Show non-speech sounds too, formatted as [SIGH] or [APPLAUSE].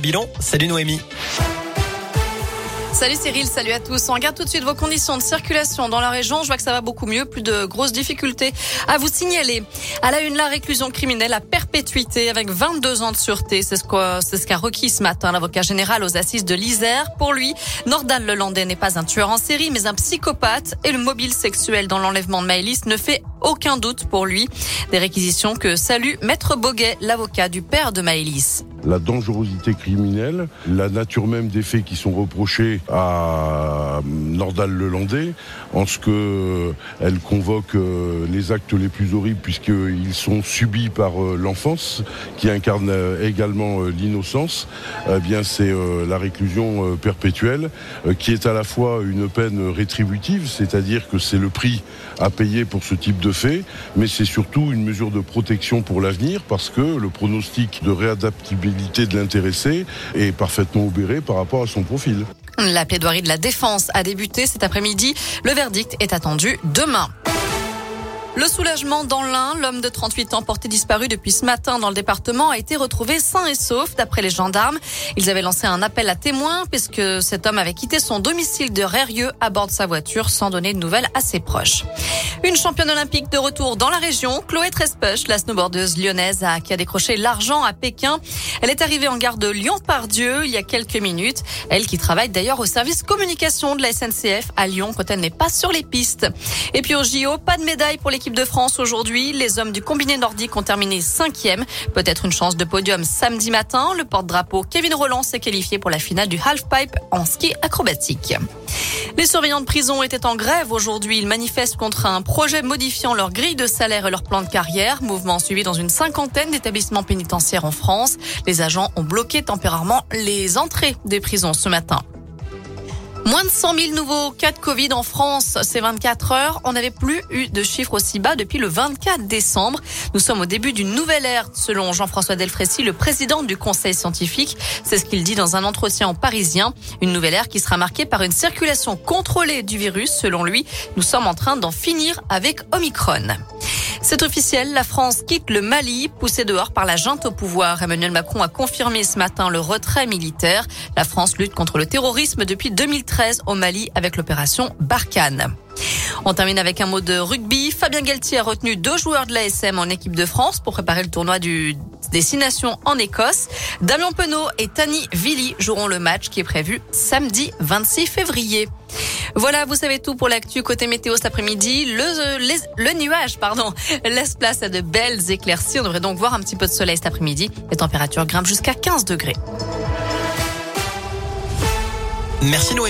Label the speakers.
Speaker 1: Bilan, salut Noémie.
Speaker 2: Salut Cyril, salut à tous. On regarde tout de suite vos conditions de circulation dans la région. Je vois que ça va beaucoup mieux, plus de grosses difficultés à vous signaler. À la une, la réclusion criminelle à perpétuité avec 22 ans de sûreté. C'est ce qu'a ce qu'a requis ce matin l'avocat général aux assises de l'Isère. Pour lui, Nordan Lelandais n'est pas un tueur en série, mais un psychopathe et le mobile sexuel dans l'enlèvement de Maëlys ne fait aucun doute pour lui. Des réquisitions que salue Maître Boguet, l'avocat du père de Maëlys
Speaker 3: la dangerosité criminelle, la nature même des faits qui sont reprochés à Nordal Lelandais, en ce que elle convoque euh, les actes les plus horribles puisqu'ils sont subis par euh, l'enfance qui incarne euh, également l'innocence. Eh bien, c'est la réclusion perpétuelle qui est à la fois une peine rétributive, c'est-à-dire que c'est le prix à payer pour ce type de fait, mais c'est surtout une mesure de protection pour l'avenir parce que le pronostic de réadaptabilité de l'intéressé est parfaitement obéré par rapport à son profil.
Speaker 2: La plaidoirie de la défense a débuté cet après-midi. Le verdict est attendu demain. Le soulagement dans l'Ain, l'homme de 38 ans porté disparu depuis ce matin dans le département a été retrouvé sain et sauf d'après les gendarmes. Ils avaient lancé un appel à témoins puisque cet homme avait quitté son domicile de Rérieux à bord de sa voiture sans donner de nouvelles à ses proches. Une championne olympique de retour dans la région, Chloé Trespech, la snowboardeuse lyonnaise qui a décroché l'argent à Pékin. Elle est arrivée en gare de Lyon-Pardieu il y a quelques minutes. Elle qui travaille d'ailleurs au service communication de la SNCF à Lyon quand elle n'est pas sur les pistes. Et puis au JO, pas de médaille pour l'équipe de France aujourd'hui. Les hommes du combiné nordique ont terminé cinquième. Peut-être une chance de podium samedi matin. Le porte-drapeau Kevin Roland s'est qualifié pour la finale du half-pipe en ski acrobatique. Les surveillants de prison étaient en grève aujourd'hui. Ils manifestent contre un projet modifiant leur grille de salaire et leur plan de carrière. Mouvement suivi dans une cinquantaine d'établissements pénitentiaires en France. Les agents ont bloqué temporairement les entrées des prisons ce matin. Moins de 100 000 nouveaux cas de Covid en France ces 24 heures. On n'avait plus eu de chiffres aussi bas depuis le 24 décembre. Nous sommes au début d'une nouvelle ère, selon Jean-François Delfrécy, le président du Conseil scientifique. C'est ce qu'il dit dans un entretien en Parisien. Une nouvelle ère qui sera marquée par une circulation contrôlée du virus. Selon lui, nous sommes en train d'en finir avec Omicron. C'est officiel, la France quitte le Mali, poussée dehors par la junte au pouvoir. Emmanuel Macron a confirmé ce matin le retrait militaire. La France lutte contre le terrorisme depuis 2013 au Mali avec l'opération Barkhane. On termine avec un mot de rugby. Fabien Galtier a retenu deux joueurs de l'ASM en équipe de France pour préparer le tournoi du Destination en Écosse. Damien Penaud et Tani Villi joueront le match qui est prévu samedi 26 février. Voilà, vous savez tout pour l'actu côté météo cet après-midi. Le, nuage, pardon, [LAUGHS] laisse place à de belles éclaircies. On devrait donc voir un petit peu de soleil cet après-midi. Les températures grimpent jusqu'à 15 degrés.
Speaker 1: Merci Noémie.